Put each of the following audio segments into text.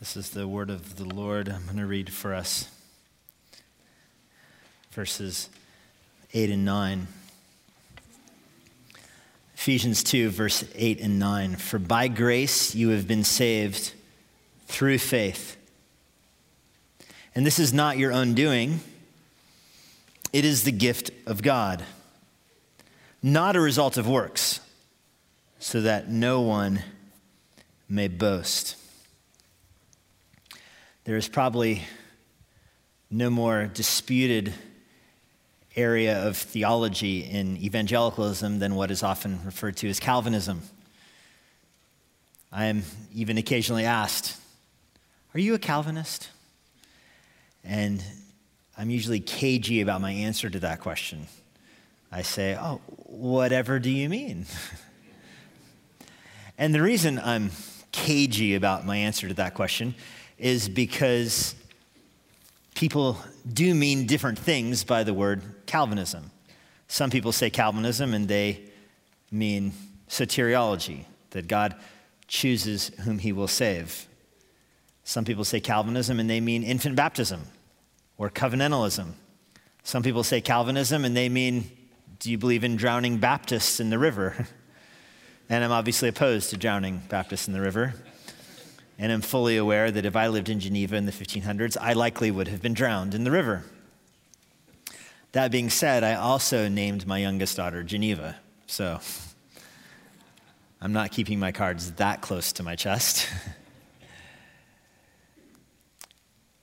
This is the word of the Lord. I'm going to read for us verses 8 and 9. Ephesians 2, verse 8 and 9. For by grace you have been saved through faith. And this is not your own doing, it is the gift of God, not a result of works, so that no one may boast. There is probably no more disputed area of theology in evangelicalism than what is often referred to as Calvinism. I am even occasionally asked, Are you a Calvinist? And I'm usually cagey about my answer to that question. I say, Oh, whatever do you mean? and the reason I'm cagey about my answer to that question is because people do mean different things by the word Calvinism. Some people say Calvinism and they mean soteriology, that God chooses whom he will save. Some people say Calvinism and they mean infant baptism or covenantalism. Some people say Calvinism and they mean, do you believe in drowning Baptists in the river? And I'm obviously opposed to drowning Baptists in the river and am fully aware that if I lived in Geneva in the 1500s, I likely would have been drowned in the river. That being said, I also named my youngest daughter Geneva, so I'm not keeping my cards that close to my chest.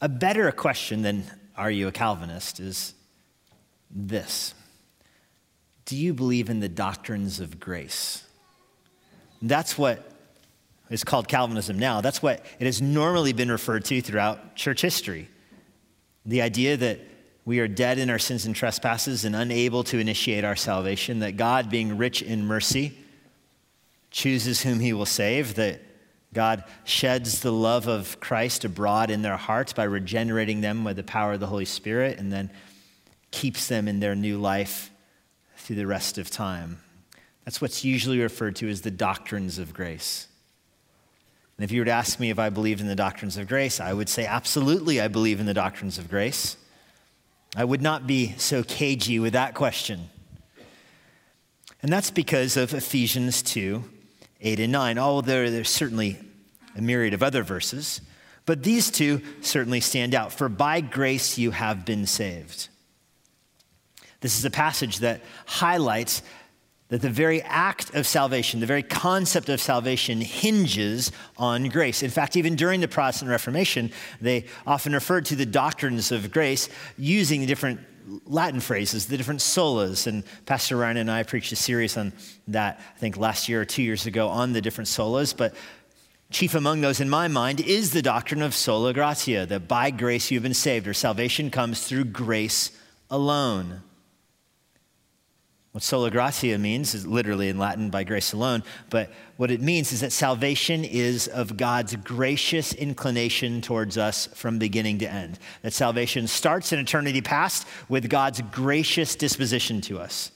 a better question than are you a Calvinist is this Do you believe in the doctrines of grace? That's what is called Calvinism now. That's what it has normally been referred to throughout church history. The idea that we are dead in our sins and trespasses and unable to initiate our salvation, that God, being rich in mercy, chooses whom he will save, that God sheds the love of Christ abroad in their hearts by regenerating them with the power of the Holy Spirit and then keeps them in their new life through the rest of time. That's what's usually referred to as the doctrines of grace. And if you were to ask me if I believed in the doctrines of grace, I would say, absolutely, I believe in the doctrines of grace. I would not be so cagey with that question. And that's because of Ephesians 2 8 and 9. although there's certainly a myriad of other verses, but these two certainly stand out. For by grace you have been saved. This is a passage that highlights that the very act of salvation, the very concept of salvation hinges on grace. In fact, even during the Protestant Reformation, they often referred to the doctrines of grace using different Latin phrases, the different solas. And Pastor Ryan and I preached a series on that, I think last year or two years ago, on the different solas. But chief among those in my mind is the doctrine of sola gratia, that by grace you've been saved, or salvation comes through grace alone. What sola gratia means is literally in Latin by grace alone, but what it means is that salvation is of God's gracious inclination towards us from beginning to end. That salvation starts in eternity past with God's gracious disposition to us.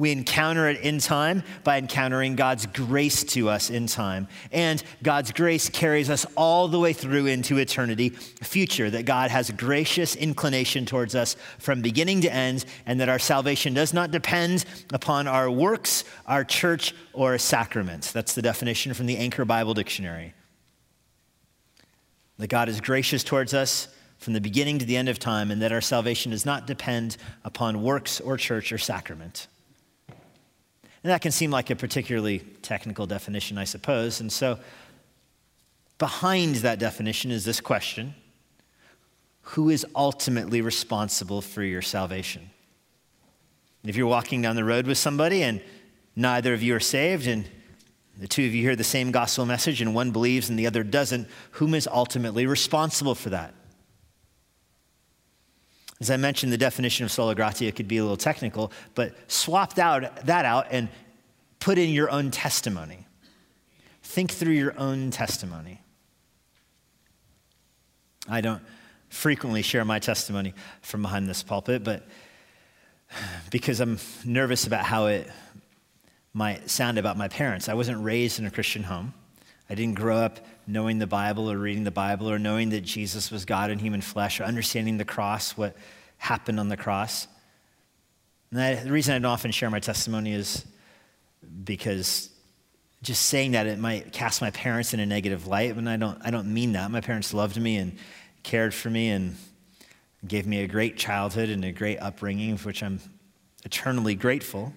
We encounter it in time by encountering God's grace to us in time. And God's grace carries us all the way through into eternity future, that God has gracious inclination towards us from beginning to end, and that our salvation does not depend upon our works, our church, or sacraments. That's the definition from the Anchor Bible Dictionary. That God is gracious towards us from the beginning to the end of time, and that our salvation does not depend upon works or church or sacrament. And that can seem like a particularly technical definition, I suppose. And so, behind that definition is this question Who is ultimately responsible for your salvation? If you're walking down the road with somebody and neither of you are saved, and the two of you hear the same gospel message and one believes and the other doesn't, whom is ultimately responsible for that? As I mentioned, the definition of sola gratia could be a little technical, but swap out, that out and put in your own testimony. Think through your own testimony. I don't frequently share my testimony from behind this pulpit, but because I'm nervous about how it might sound about my parents. I wasn't raised in a Christian home. I didn't grow up knowing the Bible or reading the Bible or knowing that Jesus was God in human flesh or understanding the cross, what happened on the cross. And I, the reason I don't often share my testimony is because just saying that it might cast my parents in a negative light, and I don't, I don't mean that. My parents loved me and cared for me and gave me a great childhood and a great upbringing, for which I'm eternally grateful.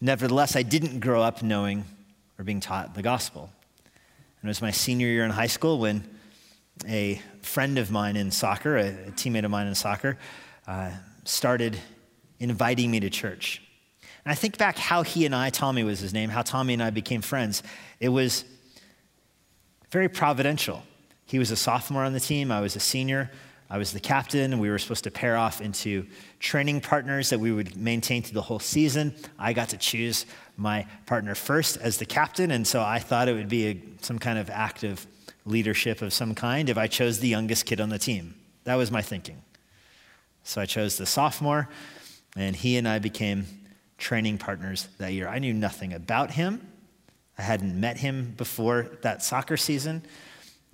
Nevertheless, I didn't grow up knowing or being taught the gospel. And it was my senior year in high school when a friend of mine in soccer, a, a teammate of mine in soccer, uh, started inviting me to church. And I think back how he and I, Tommy was his name, how Tommy and I became friends. It was very providential. He was a sophomore on the team, I was a senior. I was the captain, we were supposed to pair off into training partners that we would maintain through the whole season. I got to choose my partner first as the captain, and so I thought it would be a, some kind of active leadership of some kind if I chose the youngest kid on the team. That was my thinking. So I chose the sophomore, and he and I became training partners that year. I knew nothing about him. I hadn't met him before that soccer season.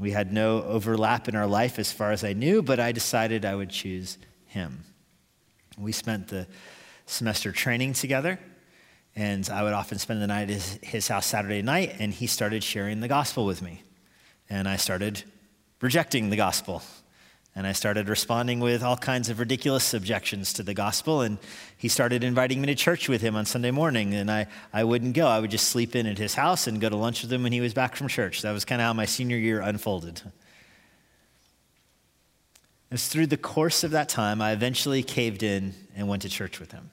We had no overlap in our life as far as I knew, but I decided I would choose him. We spent the semester training together, and I would often spend the night at his, house Saturday night, and he started sharing the gospel with me. And I started rejecting the gospel. And I started responding with all kinds of ridiculous objections to the gospel. And he started inviting me to church with him on Sunday morning. And I, I wouldn't go. I would just sleep in at his house and go to lunch with him when he was back from church. That was kind of how my senior year unfolded. It was through the course of that time, I eventually caved in and went to church with him.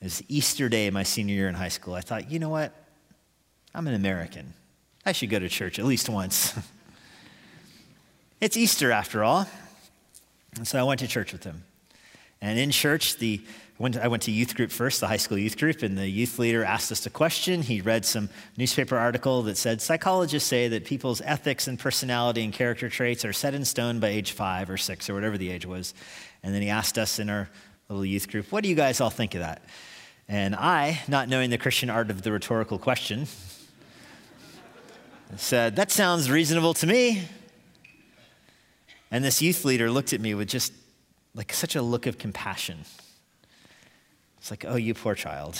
It was Easter Day, my senior year in high school. I thought, you know what? I'm an American. I should go to church at least once. it's Easter after all. And so I went to church with him. And in church, the, I went, to, I went to youth group first, the high school youth group, and the youth leader asked us a question. He read some newspaper article that said psychologists say that people's ethics and personality and character traits are set in stone by age five or six or whatever the age was. And then he asked us in our little youth group, What do you guys all think of that? And I, not knowing the Christian art of the rhetorical question, said, That sounds reasonable to me. And this youth leader looked at me with just like such a look of compassion. It's like, oh, you poor child.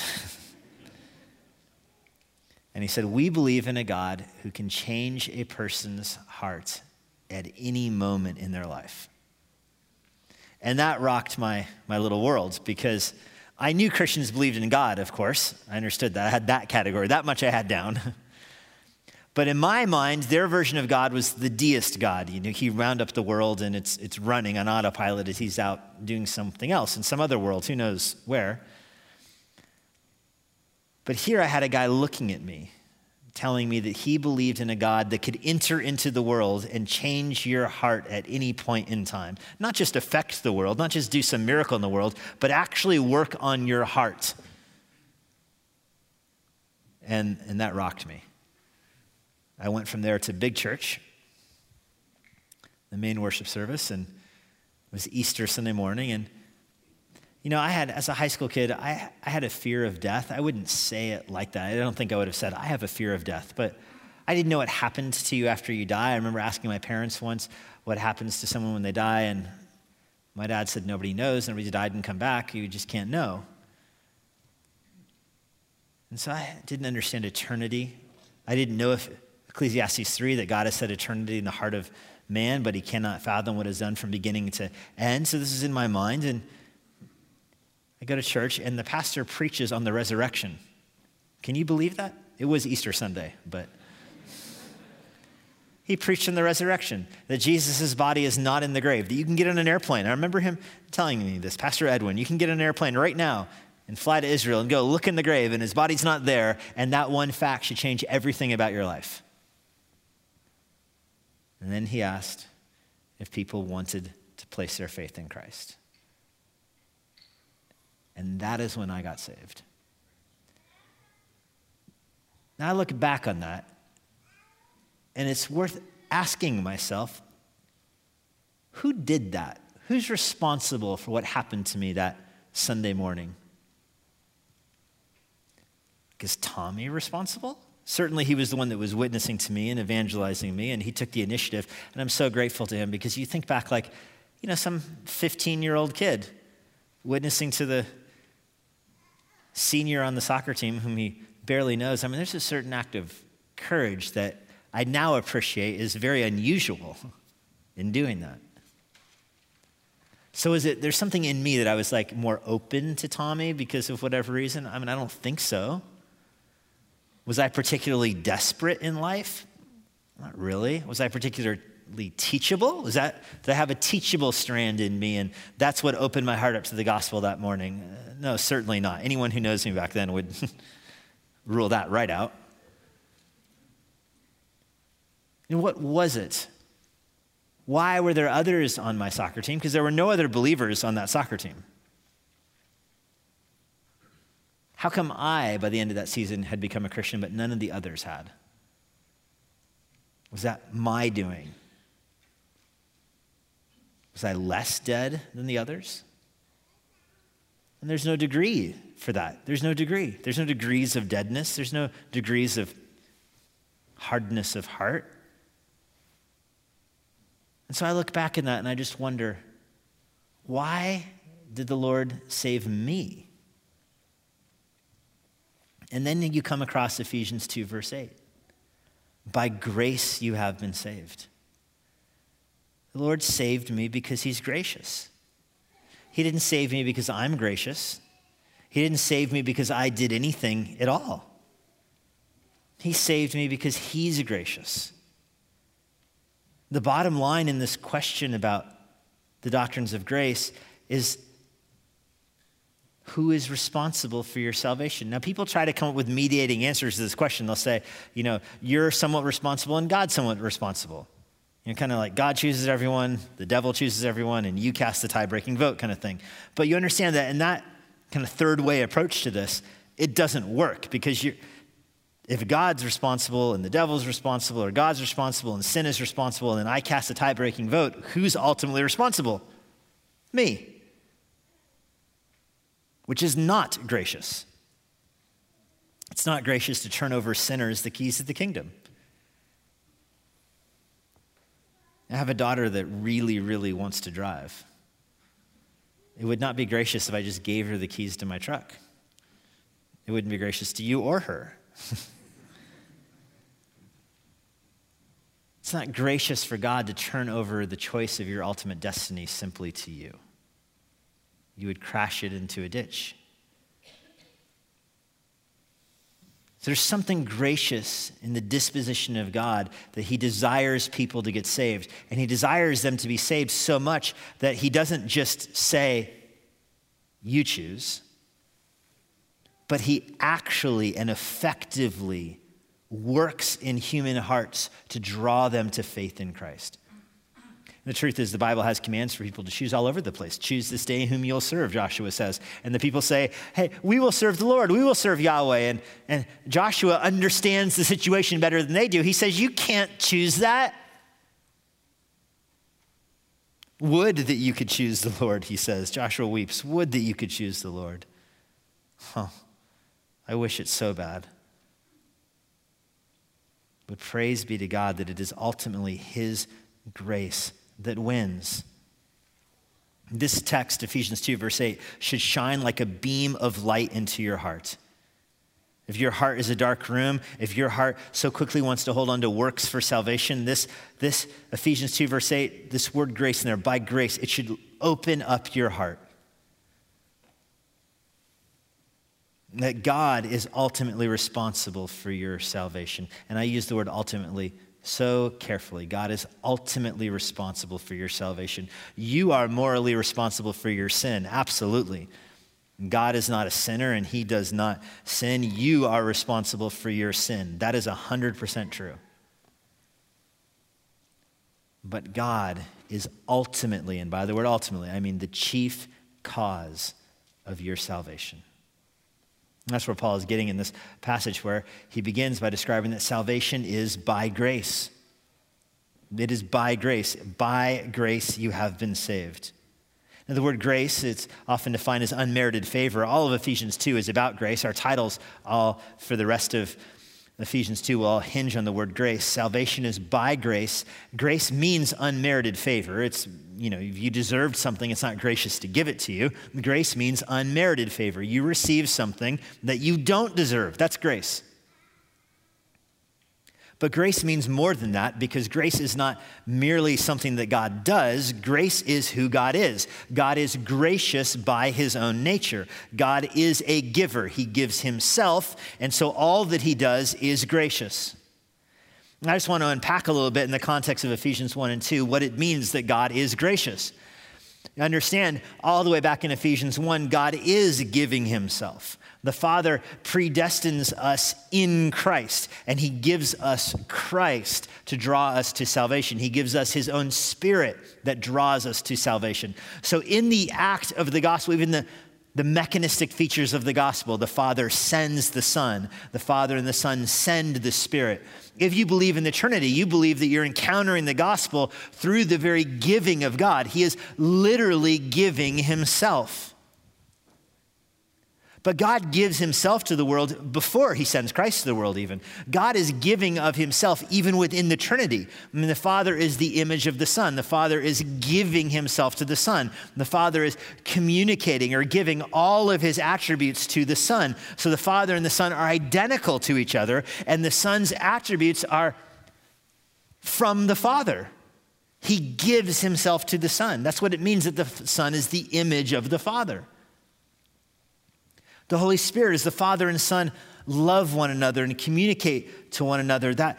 and he said, We believe in a God who can change a person's heart at any moment in their life. And that rocked my, my little world because I knew Christians believed in God, of course. I understood that. I had that category. That much I had down. But in my mind, their version of God was the deist God. You know, he round up the world and it's, it's running on autopilot as he's out doing something else in some other world, who knows where. But here I had a guy looking at me, telling me that he believed in a God that could enter into the world and change your heart at any point in time. Not just affect the world, not just do some miracle in the world, but actually work on your heart. And, and that rocked me. I went from there to Big Church, the main worship service, and it was Easter Sunday morning. And, you know, I had, as a high school kid, I, I had a fear of death. I wouldn't say it like that. I don't think I would have said, I have a fear of death. But I didn't know what happened to you after you die. I remember asking my parents once what happens to someone when they die, and my dad said, Nobody knows. Nobody's died and come back. You just can't know. And so I didn't understand eternity. I didn't know if Ecclesiastes 3 that God has set eternity in the heart of man, but he cannot fathom what is done from beginning to end. So this is in my mind. And I go to church, and the pastor preaches on the resurrection. Can you believe that? It was Easter Sunday, but he preached on the resurrection, that Jesus' body is not in the grave, that you can get on an airplane. I remember him telling me this, Pastor Edwin, you can get on an airplane right now and fly to Israel and go look in the grave, and his body's not there, and that one fact should change everything about your life. And then he asked if people wanted to place their faith in Christ. And that is when I got saved. Now I look back on that, and it's worth asking myself who did that? Who's responsible for what happened to me that Sunday morning? Is Tommy responsible? Certainly, he was the one that was witnessing to me and evangelizing me, and he took the initiative. And I'm so grateful to him because you think back, like, you know, some 15 year old kid witnessing to the senior on the soccer team whom he barely knows. I mean, there's a certain act of courage that I now appreciate is very unusual in doing that. So is it there's something in me that I was like more open to Tommy because of whatever reason? I mean, I don't think so. Was I particularly desperate in life? Not really. Was I particularly teachable? Was that, did I have a teachable strand in me? And that's what opened my heart up to the gospel that morning? Uh, no, certainly not. Anyone who knows me back then would rule that right out. And what was it? Why were there others on my soccer team? Because there were no other believers on that soccer team. How come I, by the end of that season, had become a Christian, but none of the others had? Was that my doing? Was I less dead than the others? And there's no degree for that. There's no degree. There's no degrees of deadness. There's no degrees of hardness of heart. And so I look back in that and I just wonder why did the Lord save me? And then you come across Ephesians 2, verse 8. By grace you have been saved. The Lord saved me because he's gracious. He didn't save me because I'm gracious. He didn't save me because I did anything at all. He saved me because he's gracious. The bottom line in this question about the doctrines of grace is who is responsible for your salvation? Now, people try to come up with mediating answers to this question. They'll say, you know, you're somewhat responsible and God's somewhat responsible. You know, kind of like God chooses everyone, the devil chooses everyone, and you cast the tie breaking vote kind of thing. But you understand that in that kind of third way approach to this, it doesn't work because you if God's responsible and the devil's responsible, or God's responsible and sin is responsible, and I cast a tie breaking vote, who's ultimately responsible? Me which is not gracious. It's not gracious to turn over sinners the keys to the kingdom. I have a daughter that really, really wants to drive. It would not be gracious if I just gave her the keys to my truck. It wouldn't be gracious to you or her. it's not gracious for God to turn over the choice of your ultimate destiny simply to you you would crash it into a ditch. So there's something gracious in the disposition of God that He desires people to get saved. And He desires them to be saved so much that He doesn't just say, You choose, but He actually and effectively works in human hearts to draw them to faith in Christ. The truth is, the Bible has commands for people to choose all over the place. Choose this day whom you'll serve, Joshua says. And the people say, Hey, we will serve the Lord. We will serve Yahweh. And, and Joshua understands the situation better than they do. He says, You can't choose that. Would that you could choose the Lord, he says. Joshua weeps. Would that you could choose the Lord. Huh. I wish it so bad. But praise be to God that it is ultimately his grace that wins. This text, Ephesians 2, verse 8, should shine like a beam of light into your heart. If your heart is a dark room, if your heart so quickly wants to hold on to works for salvation, this, this Ephesians 2, verse 8, this word grace in there, by grace, it should open up your heart. That God is ultimately responsible for your salvation. And I use the word ultimately so carefully. God is ultimately responsible for your salvation. You are morally responsible for your sin, absolutely. God is not a sinner and he does not sin. You are responsible for your sin. That is 100% true. But God is ultimately, and by the word ultimately, I mean the chief cause of your salvation. That's where Paul is getting in this passage, where he begins by describing that salvation is by grace. It is by grace. By grace you have been saved. Now, the word grace, it's often defined as unmerited favor. All of Ephesians 2 is about grace. Our titles, all for the rest of Ephesians 2 will all hinge on the word grace. Salvation is by grace. Grace means unmerited favor. It's, you know, if you deserved something, it's not gracious to give it to you. Grace means unmerited favor. You receive something that you don't deserve. That's grace. But grace means more than that because grace is not merely something that God does. Grace is who God is. God is gracious by his own nature. God is a giver. He gives himself, and so all that he does is gracious. I just want to unpack a little bit in the context of Ephesians 1 and 2 what it means that God is gracious. Understand all the way back in Ephesians 1, God is giving himself. The Father predestines us in Christ, and He gives us Christ to draw us to salvation. He gives us His own Spirit that draws us to salvation. So, in the act of the gospel, even the, the mechanistic features of the gospel, the Father sends the Son, the Father and the Son send the Spirit. If you believe in the Trinity, you believe that you're encountering the gospel through the very giving of God. He is literally giving Himself. But God gives himself to the world before he sends Christ to the world, even. God is giving of himself even within the Trinity. I mean, the Father is the image of the Son. The Father is giving himself to the Son. The Father is communicating or giving all of his attributes to the Son. So the Father and the Son are identical to each other, and the Son's attributes are from the Father. He gives himself to the Son. That's what it means that the Son is the image of the Father. The Holy Spirit, is the Father and Son love one another and communicate to one another, that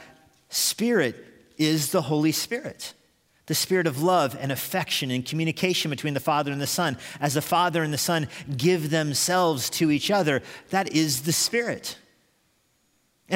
Spirit is the Holy Spirit. The spirit of love and affection and communication between the Father and the Son. As the Father and the Son give themselves to each other, that is the Spirit.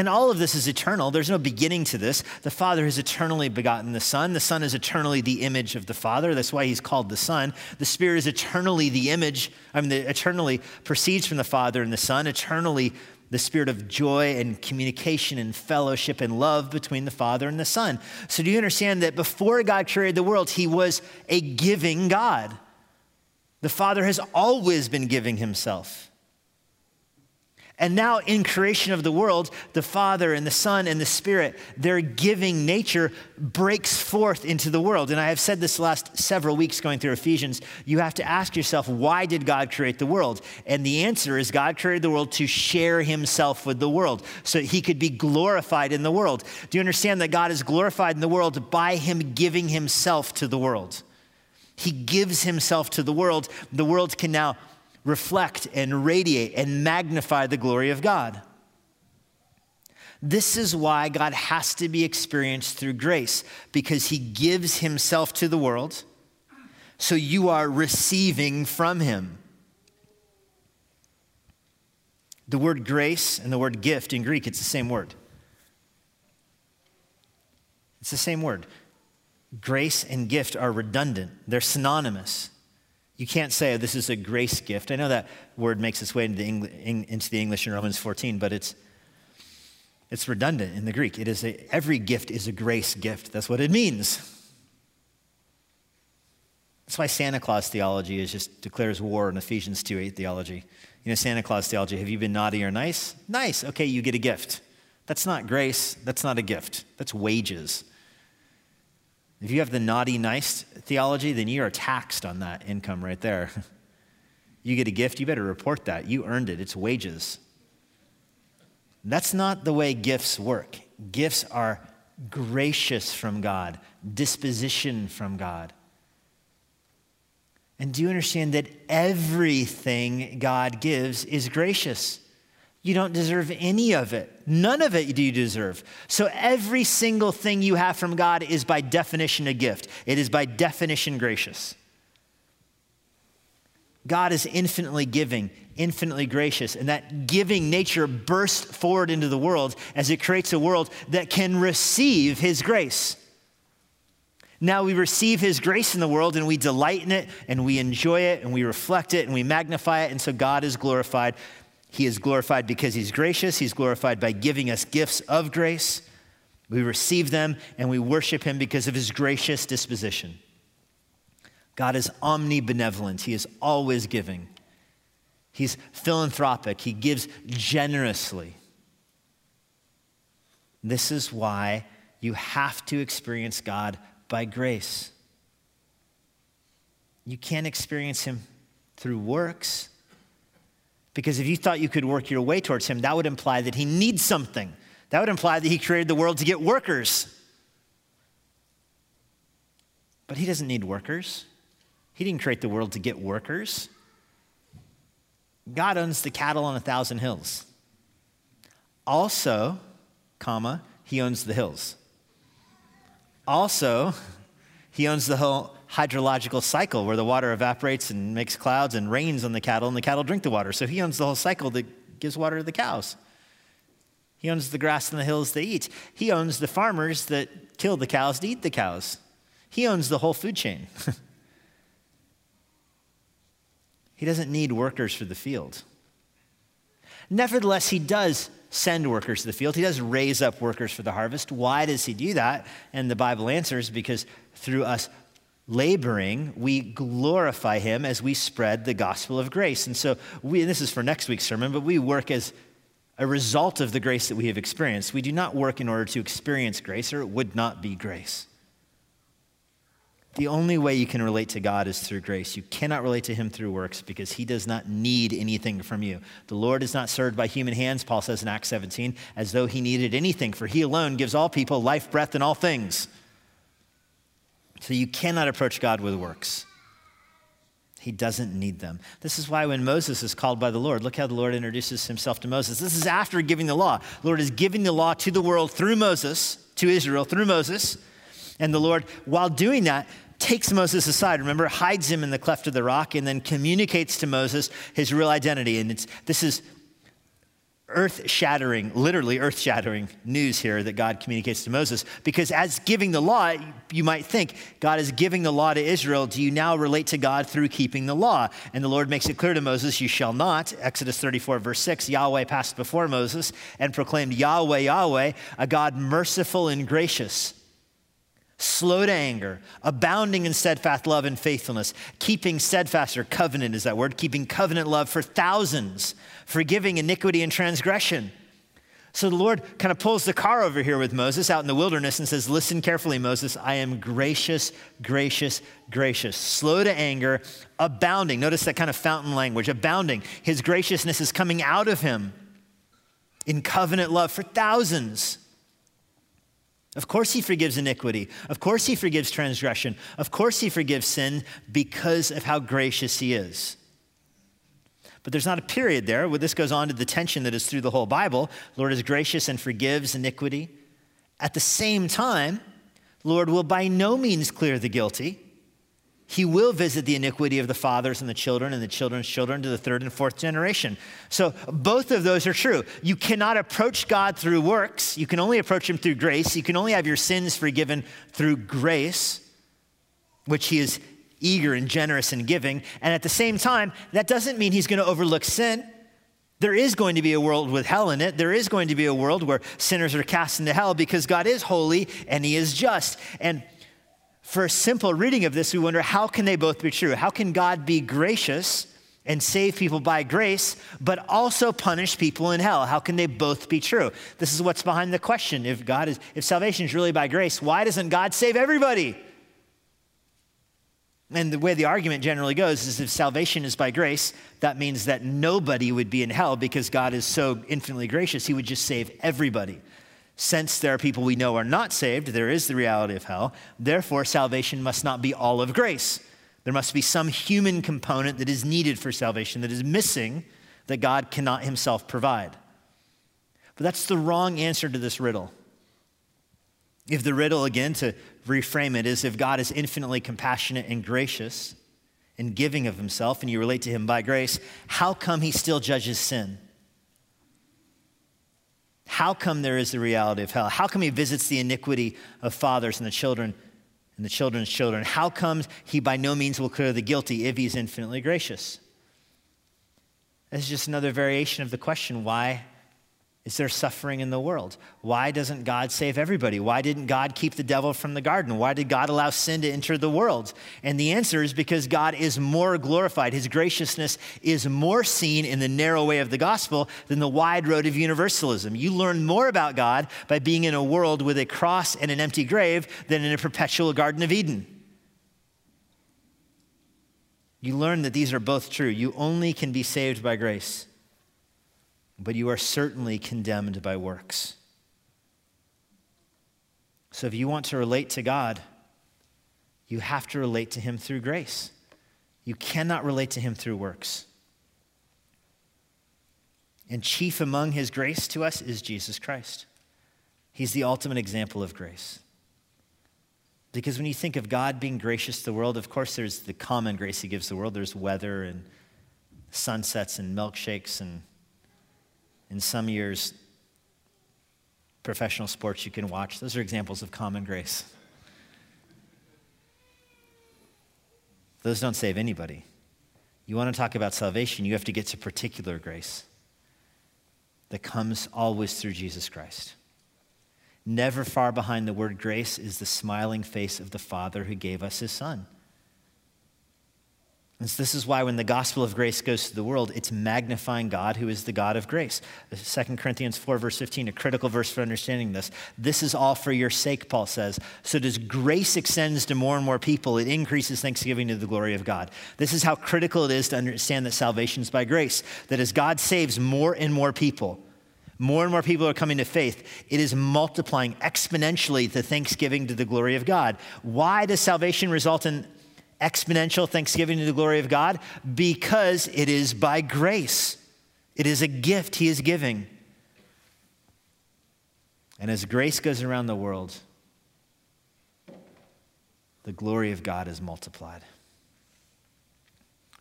And all of this is eternal. There's no beginning to this. The Father has eternally begotten the Son. The Son is eternally the image of the Father. That's why he's called the Son. The Spirit is eternally the image, I mean, the, eternally proceeds from the Father and the Son. Eternally, the spirit of joy and communication and fellowship and love between the Father and the Son. So, do you understand that before God created the world, he was a giving God? The Father has always been giving himself. And now, in creation of the world, the Father and the Son and the Spirit, their giving nature breaks forth into the world. And I have said this last several weeks going through Ephesians. You have to ask yourself, why did God create the world? And the answer is God created the world to share himself with the world so he could be glorified in the world. Do you understand that God is glorified in the world by him giving himself to the world? He gives himself to the world. The world can now reflect and radiate and magnify the glory of God. This is why God has to be experienced through grace, because he gives himself to the world, so you are receiving from him. The word grace and the word gift in Greek, it's the same word. It's the same word. Grace and gift are redundant, they're synonymous. You can't say, oh, this is a grace gift. I know that word makes its way into the, into the English in Romans 14, but it's, it's redundant in the Greek. It is a, every gift is a grace gift. That's what it means. That's why Santa Claus theology is just declares war in Ephesians 2 8 theology. You know, Santa Claus theology, have you been naughty or nice? Nice. Okay, you get a gift. That's not grace. That's not a gift. That's wages. If you have the naughty nice theology, then you are taxed on that income right there. you get a gift, you better report that. You earned it, it's wages. That's not the way gifts work. Gifts are gracious from God, disposition from God. And do you understand that everything God gives is gracious? You don't deserve any of it. None of it do you deserve. So every single thing you have from God is by definition a gift, it is by definition gracious. God is infinitely giving, infinitely gracious, and that giving nature bursts forward into the world as it creates a world that can receive His grace. Now we receive His grace in the world and we delight in it and we enjoy it and we reflect it and we magnify it, and so God is glorified he is glorified because he's gracious. He's glorified by giving us gifts of grace. We receive them and we worship him because of his gracious disposition. God is omnibenevolent, he is always giving. He's philanthropic, he gives generously. This is why you have to experience God by grace. You can't experience Him through works. Because if you thought you could work your way towards Him, that would imply that He needs something. That would imply that He created the world to get workers. But He doesn't need workers. He didn't create the world to get workers. God owns the cattle on a thousand hills. Also, comma, he owns the hills. Also, he owns the whole hydrological cycle where the water evaporates and makes clouds and rains on the cattle, and the cattle drink the water. So he owns the whole cycle that gives water to the cows. He owns the grass and the hills they eat. He owns the farmers that kill the cows to eat the cows. He owns the whole food chain. he doesn't need workers for the field. Nevertheless, he does send workers to the field. He does raise up workers for the harvest. Why does he do that? And the Bible answers because through us laboring, we glorify him as we spread the gospel of grace. And so, we, and this is for next week's sermon, but we work as a result of the grace that we have experienced. We do not work in order to experience grace, or it would not be grace. The only way you can relate to God is through grace. You cannot relate to Him through works because He does not need anything from you. The Lord is not served by human hands, Paul says in Acts 17, as though He needed anything, for He alone gives all people life, breath, and all things. So you cannot approach God with works. He doesn't need them. This is why when Moses is called by the Lord, look how the Lord introduces himself to Moses. This is after giving the law. The Lord is giving the law to the world through Moses, to Israel through Moses. And the Lord, while doing that, takes Moses aside, remember, hides him in the cleft of the rock, and then communicates to Moses his real identity. And it's, this is earth shattering, literally earth shattering news here that God communicates to Moses. Because as giving the law, you might think, God is giving the law to Israel. Do you now relate to God through keeping the law? And the Lord makes it clear to Moses, You shall not. Exodus 34, verse 6 Yahweh passed before Moses and proclaimed, Yahweh, Yahweh, a God merciful and gracious slow to anger, abounding in steadfast love and faithfulness, keeping steadfast, or covenant is that word, keeping covenant love for thousands, forgiving iniquity and transgression. So the Lord kind of pulls the car over here with Moses out in the wilderness and says, Listen carefully, Moses. I am gracious, gracious, gracious, slow to anger, abounding. Notice that kind of fountain language, abounding. His graciousness is coming out of him in covenant love for thousands. Of course, he forgives iniquity. Of course, he forgives transgression. Of course, he forgives sin because of how gracious he is. But there's not a period there where this goes on to the tension that is through the whole Bible. The Lord is gracious and forgives iniquity. At the same time, Lord will by no means clear the guilty. He will visit the iniquity of the fathers and the children and the children's children to the third and fourth generation. So both of those are true. You cannot approach God through works. You can only approach Him through grace. You can only have your sins forgiven through grace, which He is eager and generous in giving. And at the same time, that doesn't mean He's going to overlook sin. There is going to be a world with hell in it. There is going to be a world where sinners are cast into hell because God is holy and He is just. And for a simple reading of this, we wonder how can they both be true? How can God be gracious and save people by grace, but also punish people in hell? How can they both be true? This is what's behind the question. If God is, if salvation is really by grace, why doesn't God save everybody? And the way the argument generally goes is if salvation is by grace, that means that nobody would be in hell because God is so infinitely gracious, he would just save everybody. Since there are people we know are not saved, there is the reality of hell. Therefore, salvation must not be all of grace. There must be some human component that is needed for salvation that is missing that God cannot himself provide. But that's the wrong answer to this riddle. If the riddle, again, to reframe it, is if God is infinitely compassionate and gracious and giving of himself, and you relate to him by grace, how come he still judges sin? How come there is the reality of hell? How come he visits the iniquity of fathers and the children and the children's children? How come he by no means will clear the guilty if he's infinitely gracious? This is just another variation of the question why Is there suffering in the world? Why doesn't God save everybody? Why didn't God keep the devil from the garden? Why did God allow sin to enter the world? And the answer is because God is more glorified. His graciousness is more seen in the narrow way of the gospel than the wide road of universalism. You learn more about God by being in a world with a cross and an empty grave than in a perpetual Garden of Eden. You learn that these are both true. You only can be saved by grace but you are certainly condemned by works. So if you want to relate to God, you have to relate to Him through grace. You cannot relate to Him through works. And chief among His grace to us is Jesus Christ. He's the ultimate example of grace. Because when you think of God being gracious to the world, of course, there's the common grace He gives the world. There's weather and sunsets and milkshakes and in some years, professional sports you can watch. Those are examples of common grace. Those don't save anybody. You want to talk about salvation, you have to get to particular grace that comes always through Jesus Christ. Never far behind the word grace is the smiling face of the Father who gave us his Son. This is why when the gospel of grace goes to the world, it's magnifying God who is the God of grace. 2 Corinthians 4, verse 15, a critical verse for understanding this. This is all for your sake, Paul says. So as grace extends to more and more people, it increases thanksgiving to the glory of God. This is how critical it is to understand that salvation is by grace, that as God saves more and more people, more and more people are coming to faith, it is multiplying exponentially the thanksgiving to the glory of God. Why does salvation result in exponential thanksgiving to the glory of God? Because it is by grace. It is a gift He is giving. And as grace goes around the world, the glory of God is multiplied.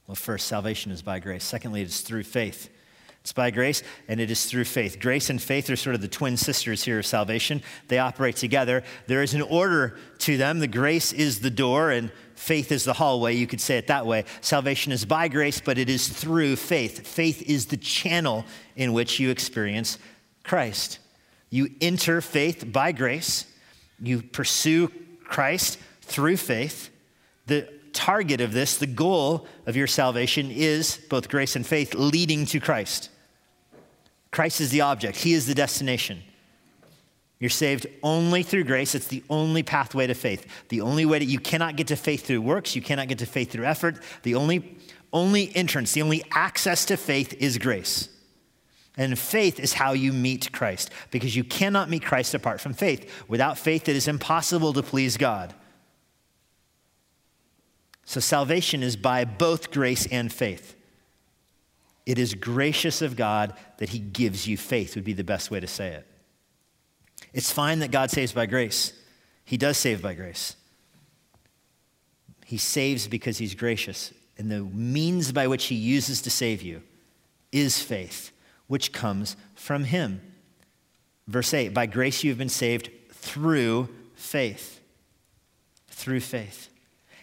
Well, first, salvation is by grace. Secondly, it is through faith. It's by grace and it is through faith. Grace and faith are sort of the twin sisters here of salvation. They operate together. There is an order to them. The grace is the door and faith is the hallway. You could say it that way. Salvation is by grace, but it is through faith. Faith is the channel in which you experience Christ. You enter faith by grace, you pursue Christ through faith. The target of this, the goal of your salvation is both grace and faith leading to Christ. Christ is the object, He is the destination. You're saved only through grace. It's the only pathway to faith. The only way that you cannot get to faith through works, you cannot get to faith through effort. The only, only entrance, the only access to faith is grace. And faith is how you meet Christ, because you cannot meet Christ apart from faith. Without faith, it is impossible to please God. So salvation is by both grace and faith. It is gracious of God that He gives you faith, would be the best way to say it. It's fine that God saves by grace. He does save by grace. He saves because He's gracious. And the means by which He uses to save you is faith, which comes from Him. Verse 8 By grace you have been saved through faith. Through faith.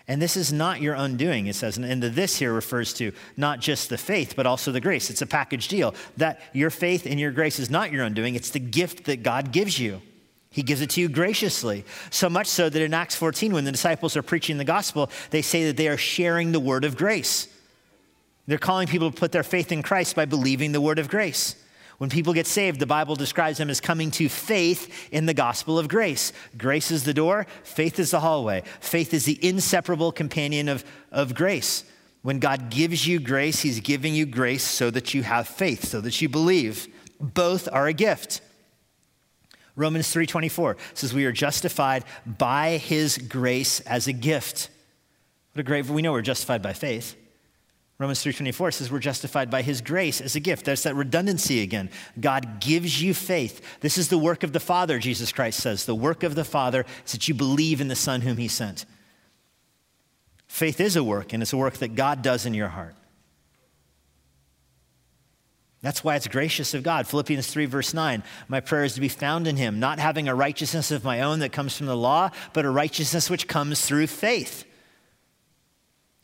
And this is not your undoing, it says. And the this here refers to not just the faith, but also the grace. It's a package deal. That your faith and your grace is not your undoing, it's the gift that God gives you. He gives it to you graciously. So much so that in Acts 14, when the disciples are preaching the gospel, they say that they are sharing the word of grace. They're calling people to put their faith in Christ by believing the word of grace. When people get saved, the Bible describes them as coming to faith in the gospel of grace. Grace is the door, faith is the hallway. Faith is the inseparable companion of, of grace. When God gives you grace, He's giving you grace so that you have faith, so that you believe. Both are a gift. Romans 3:24 says we are justified by his grace as a gift. What a great we know we're justified by faith. Romans 3:24 says we're justified by his grace as a gift. There's that redundancy again. God gives you faith. This is the work of the Father, Jesus Christ says. The work of the Father is that you believe in the Son whom he sent. Faith is a work, and it's a work that God does in your heart. That's why it's gracious of God. Philippians 3, verse 9. My prayer is to be found in him, not having a righteousness of my own that comes from the law, but a righteousness which comes through faith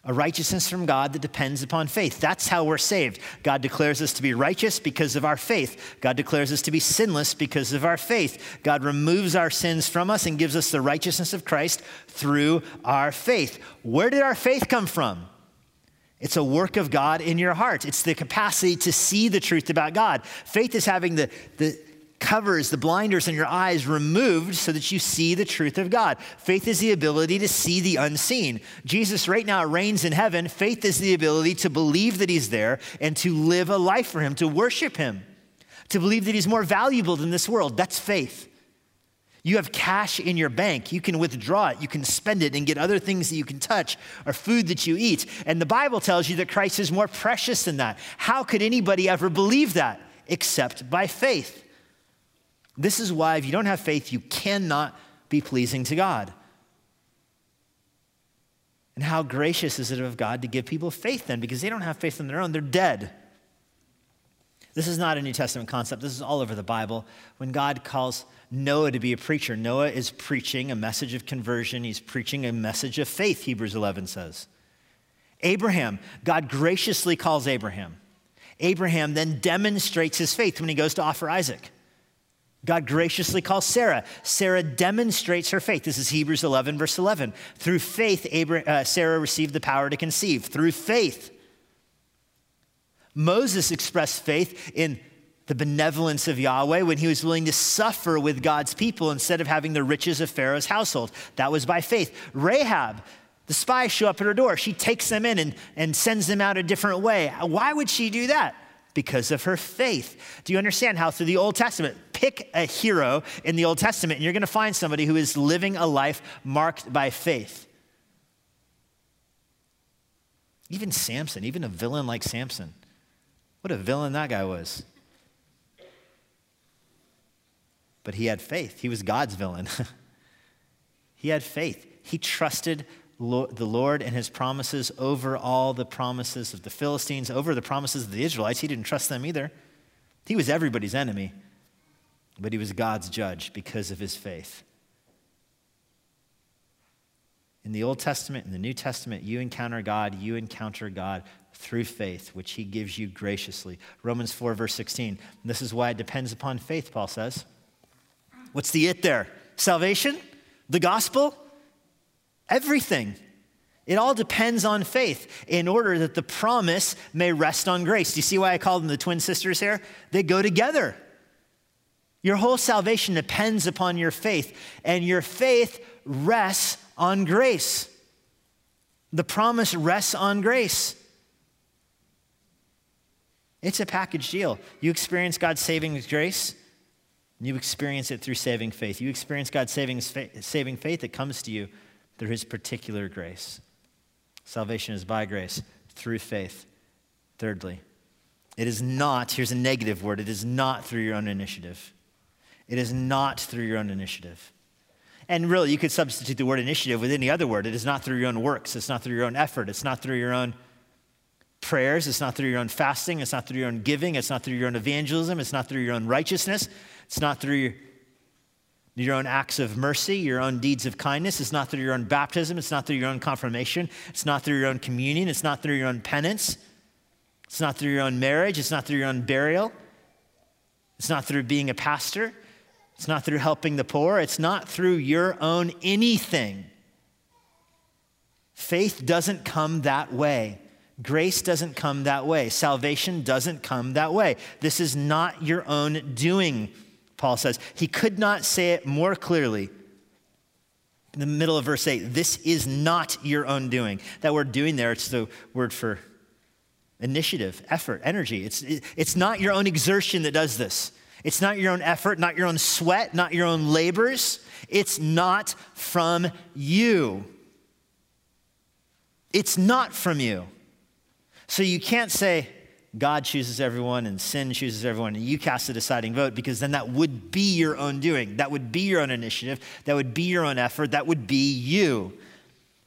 a righteousness from God that depends upon faith. That's how we're saved. God declares us to be righteous because of our faith. God declares us to be sinless because of our faith. God removes our sins from us and gives us the righteousness of Christ through our faith. Where did our faith come from? It's a work of God in your heart. It's the capacity to see the truth about God. Faith is having the, the covers, the blinders in your eyes removed so that you see the truth of God. Faith is the ability to see the unseen. Jesus right now reigns in heaven. Faith is the ability to believe that he's there and to live a life for him, to worship him, to believe that he's more valuable than this world. That's faith. You have cash in your bank. You can withdraw it. You can spend it and get other things that you can touch or food that you eat. And the Bible tells you that Christ is more precious than that. How could anybody ever believe that except by faith? This is why, if you don't have faith, you cannot be pleasing to God. And how gracious is it of God to give people faith then? Because they don't have faith on their own, they're dead. This is not a New Testament concept. This is all over the Bible. When God calls Noah to be a preacher, Noah is preaching a message of conversion. He's preaching a message of faith, Hebrews 11 says. Abraham, God graciously calls Abraham. Abraham then demonstrates his faith when he goes to offer Isaac. God graciously calls Sarah. Sarah demonstrates her faith. This is Hebrews 11, verse 11. Through faith, Abraham, uh, Sarah received the power to conceive. Through faith. Moses expressed faith in the benevolence of Yahweh when he was willing to suffer with God's people instead of having the riches of Pharaoh's household. That was by faith. Rahab, the spies show up at her door. She takes them in and, and sends them out a different way. Why would she do that? Because of her faith. Do you understand how through the Old Testament, pick a hero in the Old Testament and you're going to find somebody who is living a life marked by faith? Even Samson, even a villain like Samson. What a villain that guy was. But he had faith. He was God's villain. he had faith. He trusted the Lord and his promises over all the promises of the Philistines, over the promises of the Israelites. He didn't trust them either. He was everybody's enemy, but he was God's judge because of his faith. In the Old Testament, in the New Testament, you encounter God, you encounter God through faith, which he gives you graciously. Romans 4, verse 16. This is why it depends upon faith, Paul says. What's the it there? Salvation? The gospel? Everything. It all depends on faith in order that the promise may rest on grace. Do you see why I call them the twin sisters here? They go together. Your whole salvation depends upon your faith, and your faith rests on grace. The promise rests on grace. It's a package deal. You experience God's saving grace, and you experience it through saving faith. You experience God's saving, saving faith that comes to you through his particular grace. Salvation is by grace through faith. Thirdly, it is not, here's a negative word, it is not through your own initiative. It is not through your own initiative. And really, you could substitute the word initiative with any other word. It is not through your own works, it's not through your own effort, it's not through your own prayers, it's not through your own fasting, it's not through your own giving, it's not through your own evangelism, it's not through your own righteousness, it's not through your own acts of mercy, your own deeds of kindness. It's not through your own baptism. It's not through your own confirmation. It's not through your own communion. It's not through your own penance. It's not through your own marriage. It's not through your own burial. It's not through being a pastor. It's not through helping the poor. It's not through your own anything. Faith doesn't come that way. Grace doesn't come that way. Salvation doesn't come that way. This is not your own doing. Paul says. He could not say it more clearly. In the middle of verse 8, this is not your own doing. That word doing there, it's the word for initiative, effort, energy. It's, it's not your own exertion that does this. It's not your own effort, not your own sweat, not your own labors. It's not from you. It's not from you. So you can't say, God chooses everyone and sin chooses everyone, and you cast the deciding vote because then that would be your own doing. That would be your own initiative. That would be your own effort. That would be you.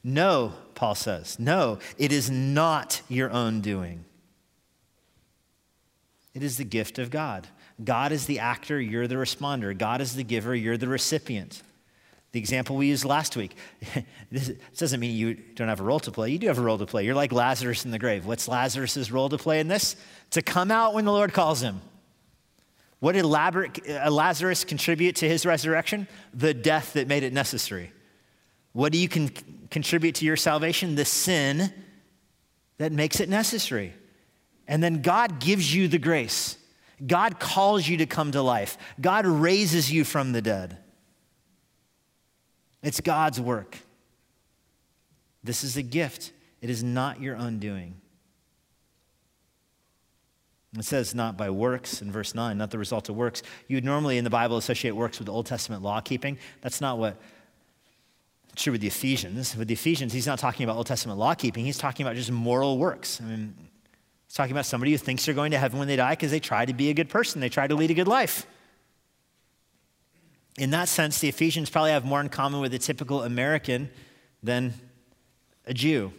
No, Paul says, no, it is not your own doing. It is the gift of God. God is the actor, you're the responder. God is the giver, you're the recipient. The example we used last week. this doesn't mean you don't have a role to play. You do have a role to play. You're like Lazarus in the grave. What's Lazarus' role to play in this? To come out when the Lord calls him. What did uh, Lazarus contribute to his resurrection? The death that made it necessary. What do you con- contribute to your salvation? The sin that makes it necessary. And then God gives you the grace. God calls you to come to life. God raises you from the dead. It's God's work. This is a gift, it is not your undoing. It says not by works in verse 9, not the result of works. You would normally in the Bible associate works with Old Testament law keeping. That's not what true with the Ephesians. With the Ephesians, he's not talking about Old Testament law keeping, he's talking about just moral works. I mean, he's talking about somebody who thinks they're going to heaven when they die because they try to be a good person, they try to lead a good life. In that sense, the Ephesians probably have more in common with a typical American than a Jew.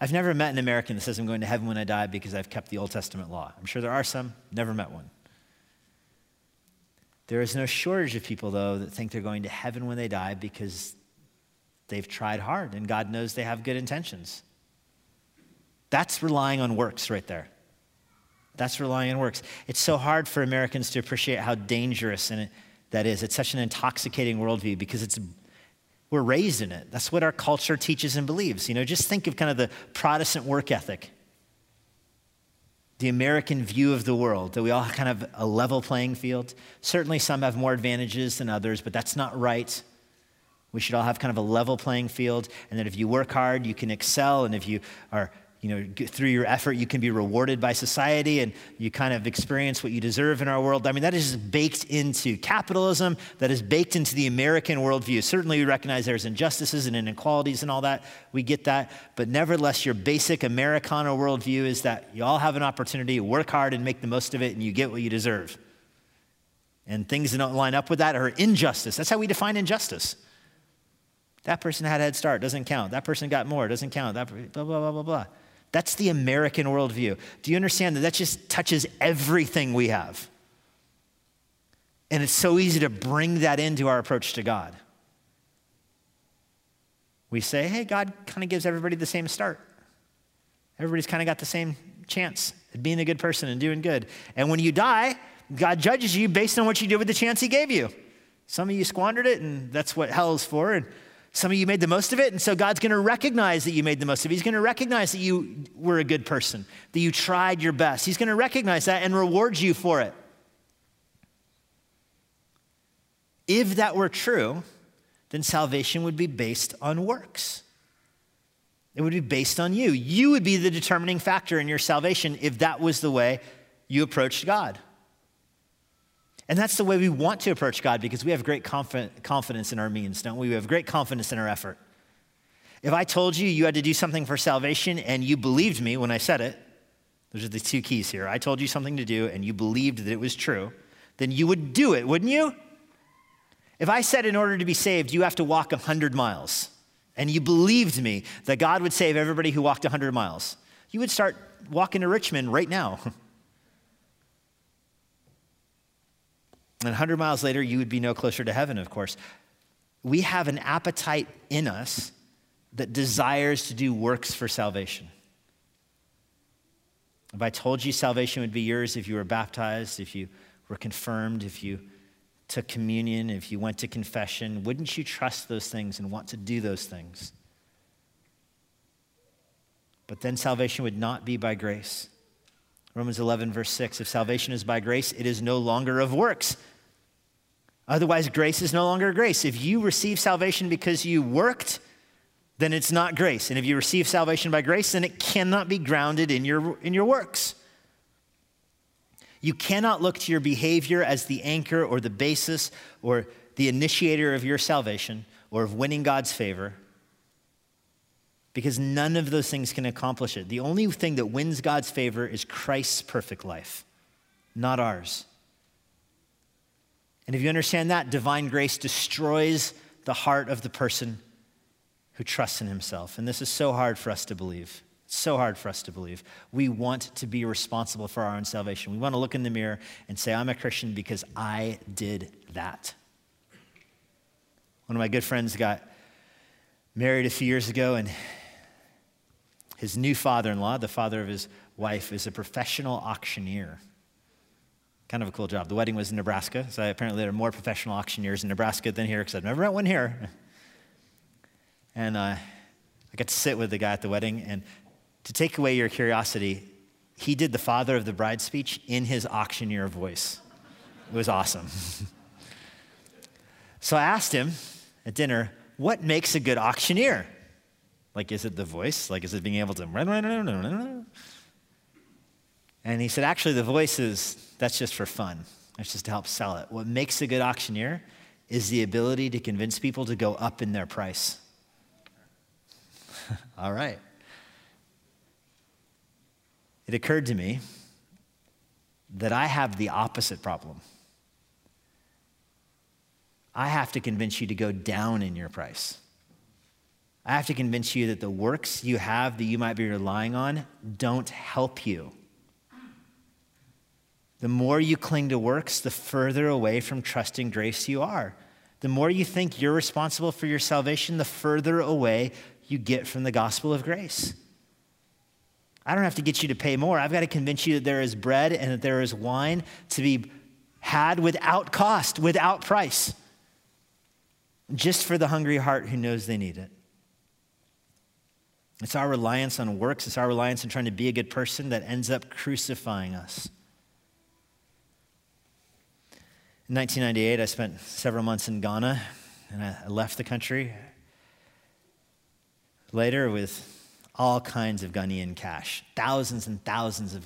I've never met an American that says I'm going to heaven when I die because I've kept the Old Testament law. I'm sure there are some, never met one. There is no shortage of people, though, that think they're going to heaven when they die because they've tried hard and God knows they have good intentions. That's relying on works right there. That's relying on works. It's so hard for Americans to appreciate how dangerous that is. It's such an intoxicating worldview because it's we're raised in it. That's what our culture teaches and believes. You know, just think of kind of the Protestant work ethic, the American view of the world, that we all kind of a level playing field. Certainly some have more advantages than others, but that's not right. We should all have kind of a level playing field, and that if you work hard, you can excel, and if you are you know, through your effort, you can be rewarded by society and you kind of experience what you deserve in our world. I mean, that is baked into capitalism, that is baked into the American worldview. Certainly, we recognize there's injustices and inequalities and all that. We get that. But nevertheless, your basic Americana worldview is that you all have an opportunity, work hard and make the most of it, and you get what you deserve. And things that don't line up with that are injustice. That's how we define injustice. That person had a head start, doesn't count. That person got more, doesn't count. That blah, blah, blah, blah, blah. That's the American worldview. Do you understand that that just touches everything we have? And it's so easy to bring that into our approach to God. We say, hey, God kind of gives everybody the same start. Everybody's kind of got the same chance at being a good person and doing good. And when you die, God judges you based on what you did with the chance He gave you. Some of you squandered it, and that's what hell is for. And some of you made the most of it, and so God's going to recognize that you made the most of it. He's going to recognize that you were a good person, that you tried your best. He's going to recognize that and reward you for it. If that were true, then salvation would be based on works. It would be based on you. You would be the determining factor in your salvation if that was the way you approached God. And that's the way we want to approach God because we have great confidence in our means, don't we? We have great confidence in our effort. If I told you you had to do something for salvation and you believed me when I said it, those are the two keys here. I told you something to do and you believed that it was true, then you would do it, wouldn't you? If I said in order to be saved, you have to walk 100 miles, and you believed me that God would save everybody who walked 100 miles, you would start walking to Richmond right now. And 100 miles later, you would be no closer to heaven, of course. We have an appetite in us that desires to do works for salvation. If I told you salvation would be yours if you were baptized, if you were confirmed, if you took communion, if you went to confession, wouldn't you trust those things and want to do those things? But then salvation would not be by grace. Romans 11, verse 6 if salvation is by grace, it is no longer of works. Otherwise, grace is no longer grace. If you receive salvation because you worked, then it's not grace. And if you receive salvation by grace, then it cannot be grounded in your, in your works. You cannot look to your behavior as the anchor or the basis or the initiator of your salvation or of winning God's favor because none of those things can accomplish it. The only thing that wins God's favor is Christ's perfect life, not ours. And if you understand that, divine grace destroys the heart of the person who trusts in himself. And this is so hard for us to believe. It's so hard for us to believe. We want to be responsible for our own salvation. We want to look in the mirror and say, I'm a Christian because I did that. One of my good friends got married a few years ago, and his new father in law, the father of his wife, is a professional auctioneer. Kind of a cool job. The wedding was in Nebraska, so apparently there are more professional auctioneers in Nebraska than here, because I've never met one here. And uh, I got to sit with the guy at the wedding, and to take away your curiosity, he did the father of the bride speech in his auctioneer voice. It was awesome. so I asked him at dinner, what makes a good auctioneer? Like, is it the voice? Like, is it being able to. And he said, actually, the voice is, that's just for fun. That's just to help sell it. What makes a good auctioneer is the ability to convince people to go up in their price. All right. It occurred to me that I have the opposite problem. I have to convince you to go down in your price. I have to convince you that the works you have that you might be relying on don't help you. The more you cling to works, the further away from trusting grace you are. The more you think you're responsible for your salvation, the further away you get from the gospel of grace. I don't have to get you to pay more. I've got to convince you that there is bread and that there is wine to be had without cost, without price just for the hungry heart who knows they need it. It's our reliance on works, it's our reliance on trying to be a good person that ends up crucifying us. In 1998, I spent several months in Ghana and I left the country later with all kinds of Ghanaian cash, thousands and thousands of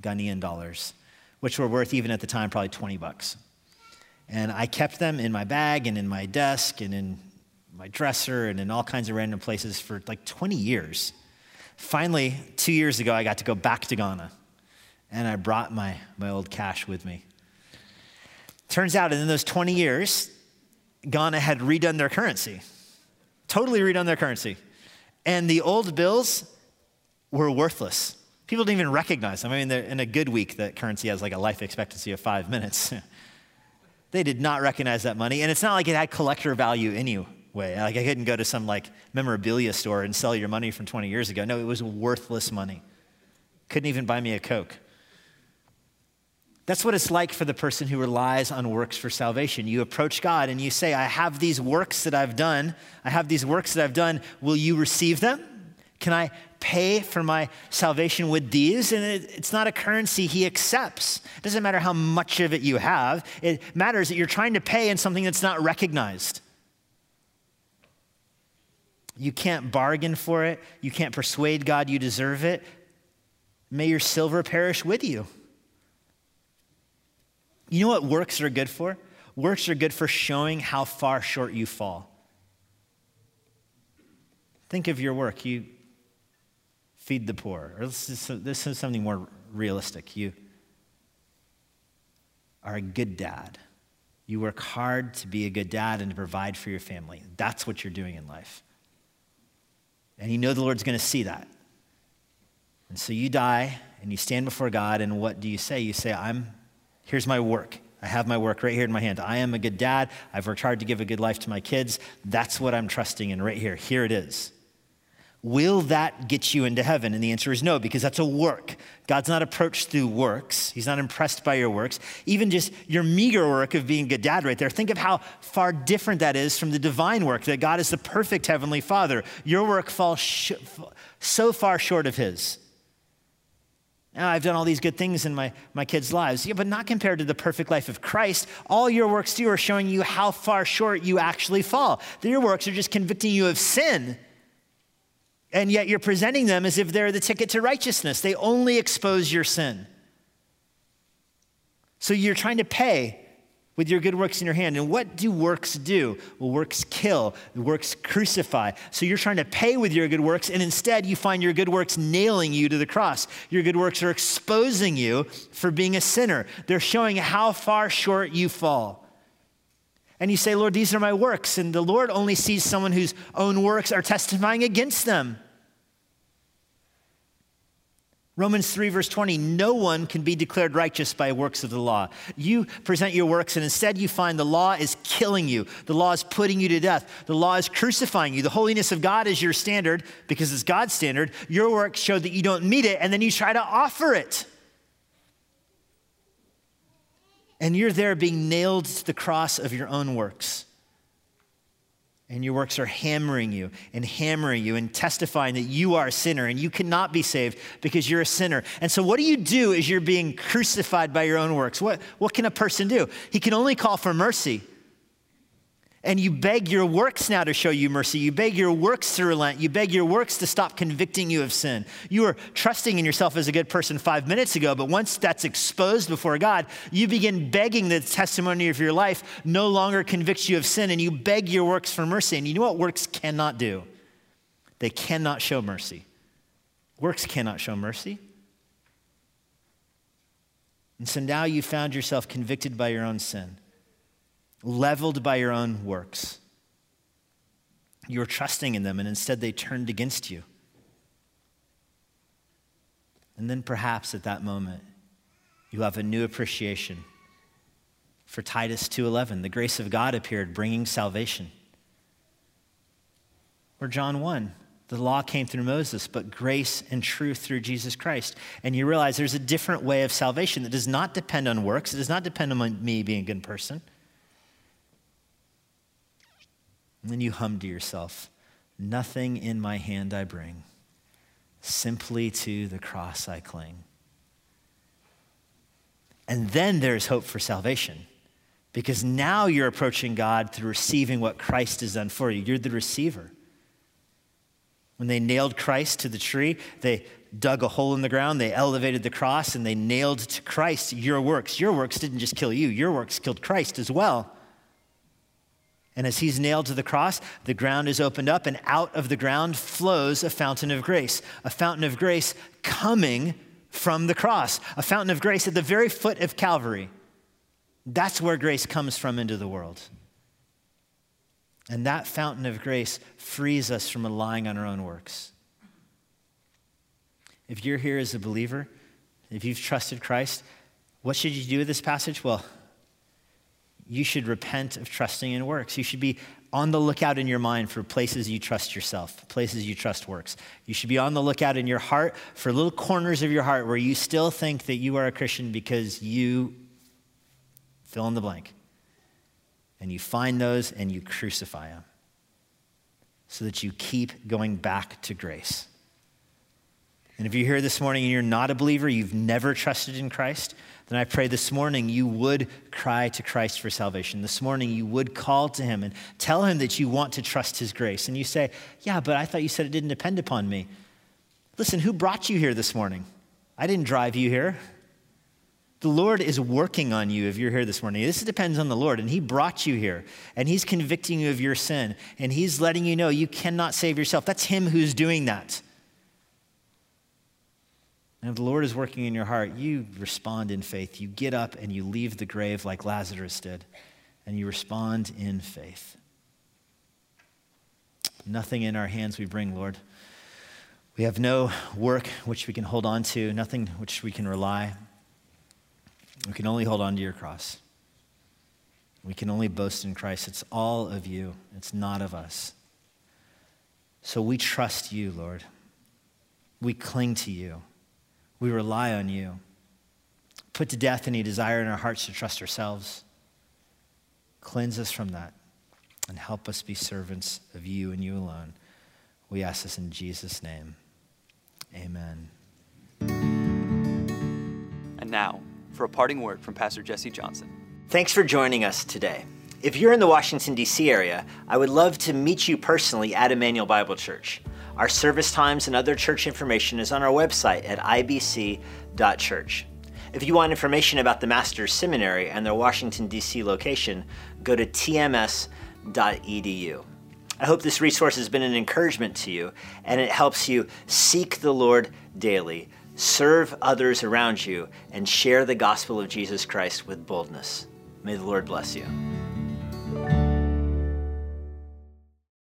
Ghanaian dollars, which were worth even at the time probably 20 bucks. And I kept them in my bag and in my desk and in my dresser and in all kinds of random places for like 20 years. Finally, two years ago, I got to go back to Ghana and I brought my, my old cash with me. Turns out, in those 20 years, Ghana had redone their currency, totally redone their currency. And the old bills were worthless. People didn't even recognize them. I mean, in a good week, that currency has like a life expectancy of five minutes. They did not recognize that money. And it's not like it had collector value anyway. Like I couldn't go to some like memorabilia store and sell your money from 20 years ago. No, it was worthless money. Couldn't even buy me a Coke. That's what it's like for the person who relies on works for salvation. You approach God and you say, I have these works that I've done. I have these works that I've done. Will you receive them? Can I pay for my salvation with these? And it, it's not a currency he accepts. It doesn't matter how much of it you have, it matters that you're trying to pay in something that's not recognized. You can't bargain for it, you can't persuade God you deserve it. May your silver perish with you. You know what works are good for? Works are good for showing how far short you fall. Think of your work. You feed the poor. Or this is, this is something more realistic. You are a good dad. You work hard to be a good dad and to provide for your family. That's what you're doing in life. And you know the Lord's going to see that. And so you die and you stand before God, and what do you say? You say, I'm, here's my work. I have my work right here in my hand. I am a good dad. I've worked hard to give a good life to my kids. That's what I'm trusting in right here. Here it is. Will that get you into heaven? And the answer is no, because that's a work. God's not approached through works. He's not impressed by your works. Even just your meager work of being a good dad right there. Think of how far different that is from the divine work, that God is the perfect heavenly father. Your work falls sh- so far short of his. Now, I've done all these good things in my, my kids' lives, yeah, but not compared to the perfect life of Christ. All your works do are showing you how far short you actually fall. Your works are just convicting you of sin and yet you're presenting them as if they're the ticket to righteousness. They only expose your sin. So you're trying to pay with your good works in your hand. And what do works do? Well, works kill, works crucify. So you're trying to pay with your good works, and instead you find your good works nailing you to the cross. Your good works are exposing you for being a sinner, they're showing how far short you fall and you say, Lord, these are my works. And the Lord only sees someone whose own works are testifying against them. Romans 3, verse 20 no one can be declared righteous by works of the law. You present your works, and instead you find the law is killing you. The law is putting you to death. The law is crucifying you. The holiness of God is your standard because it's God's standard. Your works show that you don't meet it, and then you try to offer it. And you're there being nailed to the cross of your own works and your works are hammering you and hammering you and testifying that you are a sinner and you cannot be saved because you're a sinner. And so, what do you do as you're being crucified by your own works? What, what can a person do? He can only call for mercy. And you beg your works now to show you mercy. You beg your works to relent. You beg your works to stop convicting you of sin. You were trusting in yourself as a good person five minutes ago, but once that's exposed before God, you begin begging the testimony of your life no longer convicts you of sin, and you beg your works for mercy. And you know what works cannot do? They cannot show mercy. Works cannot show mercy. And so now you found yourself convicted by your own sin leveled by your own works. You were trusting in them, and instead they turned against you. And then perhaps at that moment, you have a new appreciation for Titus 2:11. The grace of God appeared bringing salvation. Or John 1, the law came through Moses, but grace and truth through Jesus Christ. And you realize there's a different way of salvation that does not depend on works. It does not depend on me being a good person. And then you hum to yourself, Nothing in my hand I bring, simply to the cross I cling. And then there's hope for salvation because now you're approaching God through receiving what Christ has done for you. You're the receiver. When they nailed Christ to the tree, they dug a hole in the ground, they elevated the cross, and they nailed to Christ your works. Your works didn't just kill you, your works killed Christ as well. And as he's nailed to the cross, the ground is opened up, and out of the ground flows a fountain of grace, a fountain of grace coming from the cross, a fountain of grace at the very foot of Calvary. That's where grace comes from into the world. And that fountain of grace frees us from relying on our own works. If you're here as a believer, if you've trusted Christ, what should you do with this passage? Well, you should repent of trusting in works. You should be on the lookout in your mind for places you trust yourself, places you trust works. You should be on the lookout in your heart for little corners of your heart where you still think that you are a Christian because you fill in the blank. And you find those and you crucify them so that you keep going back to grace. And if you're here this morning and you're not a believer, you've never trusted in Christ, then I pray this morning you would cry to Christ for salvation. This morning you would call to him and tell him that you want to trust his grace. And you say, Yeah, but I thought you said it didn't depend upon me. Listen, who brought you here this morning? I didn't drive you here. The Lord is working on you if you're here this morning. This depends on the Lord, and He brought you here, and He's convicting you of your sin, and He's letting you know you cannot save yourself. That's Him who's doing that. And if the Lord is working in your heart, you respond in faith. You get up and you leave the grave like Lazarus did, and you respond in faith. Nothing in our hands we bring, Lord. We have no work which we can hold on to, nothing which we can rely. We can only hold on to your cross. We can only boast in Christ. It's all of you, it's not of us. So we trust you, Lord. We cling to you. We rely on you. Put to death any desire in our hearts to trust ourselves. Cleanse us from that and help us be servants of you and you alone. We ask this in Jesus' name. Amen. And now, for a parting word from Pastor Jesse Johnson. Thanks for joining us today. If you're in the Washington, D.C. area, I would love to meet you personally at Immanuel Bible Church. Our service times and other church information is on our website at ibc.church. If you want information about the Master's Seminary and their Washington, D.C. location, go to tms.edu. I hope this resource has been an encouragement to you and it helps you seek the Lord daily, serve others around you, and share the gospel of Jesus Christ with boldness. May the Lord bless you.